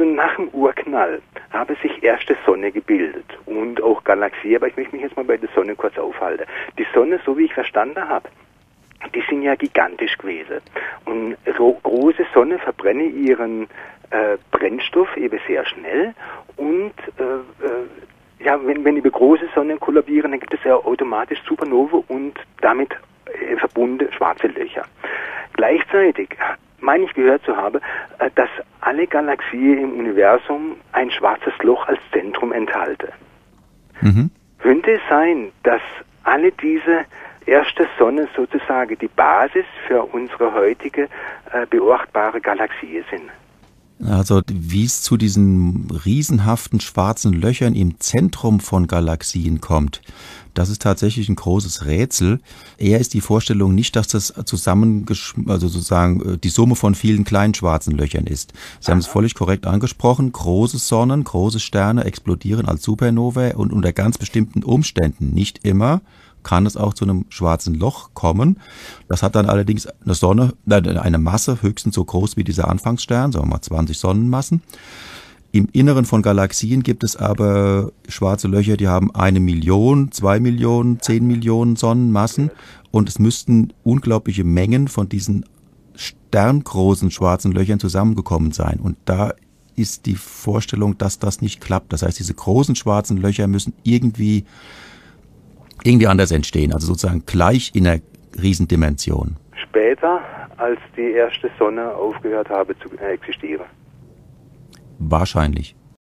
Also nach dem Urknall habe sich erste Sonne gebildet und auch Galaxie, aber ich möchte mich jetzt mal bei der Sonne kurz aufhalten. Die Sonne, so wie ich verstanden habe, die sind ja gigantisch gewesen. Und große Sonne verbrenne ihren äh, Brennstoff eben sehr schnell und äh, äh, ja, wenn, wenn über große Sonnen kollabieren, dann gibt es ja automatisch Supernova und damit äh, verbundene schwarze Löcher. Gleichzeitig meine ich gehört zu haben, äh, dass alle Galaxien im Universum ein schwarzes Loch als Zentrum enthalten. Mhm. Könnte es sein, dass alle diese erste Sonne sozusagen die Basis für unsere heutige äh, beobachtbare Galaxie sind? Also wie es zu diesen riesenhaften schwarzen Löchern im Zentrum von Galaxien kommt, das ist tatsächlich ein großes Rätsel. Eher ist die Vorstellung nicht, dass das zusammen, also sozusagen äh, die Summe von vielen kleinen schwarzen Löchern ist. Sie haben es völlig korrekt angesprochen. Große Sonnen, große Sterne explodieren als Supernova und unter ganz bestimmten Umständen, nicht immer, kann es auch zu einem schwarzen Loch kommen. Das hat dann allerdings eine Sonne, eine Masse höchstens so groß wie dieser Anfangsstern, sagen wir mal 20 Sonnenmassen. Im Inneren von Galaxien gibt es aber schwarze Löcher, die haben eine Million, zwei Millionen, zehn Millionen Sonnenmassen und es müssten unglaubliche Mengen von diesen sterngroßen schwarzen Löchern zusammengekommen sein. Und da ist die Vorstellung, dass das nicht klappt. Das heißt, diese großen schwarzen Löcher müssen irgendwie irgendwie anders entstehen, also sozusagen gleich in einer Riesendimension. Später, als die erste Sonne aufgehört habe zu existieren. Wahrscheinlich.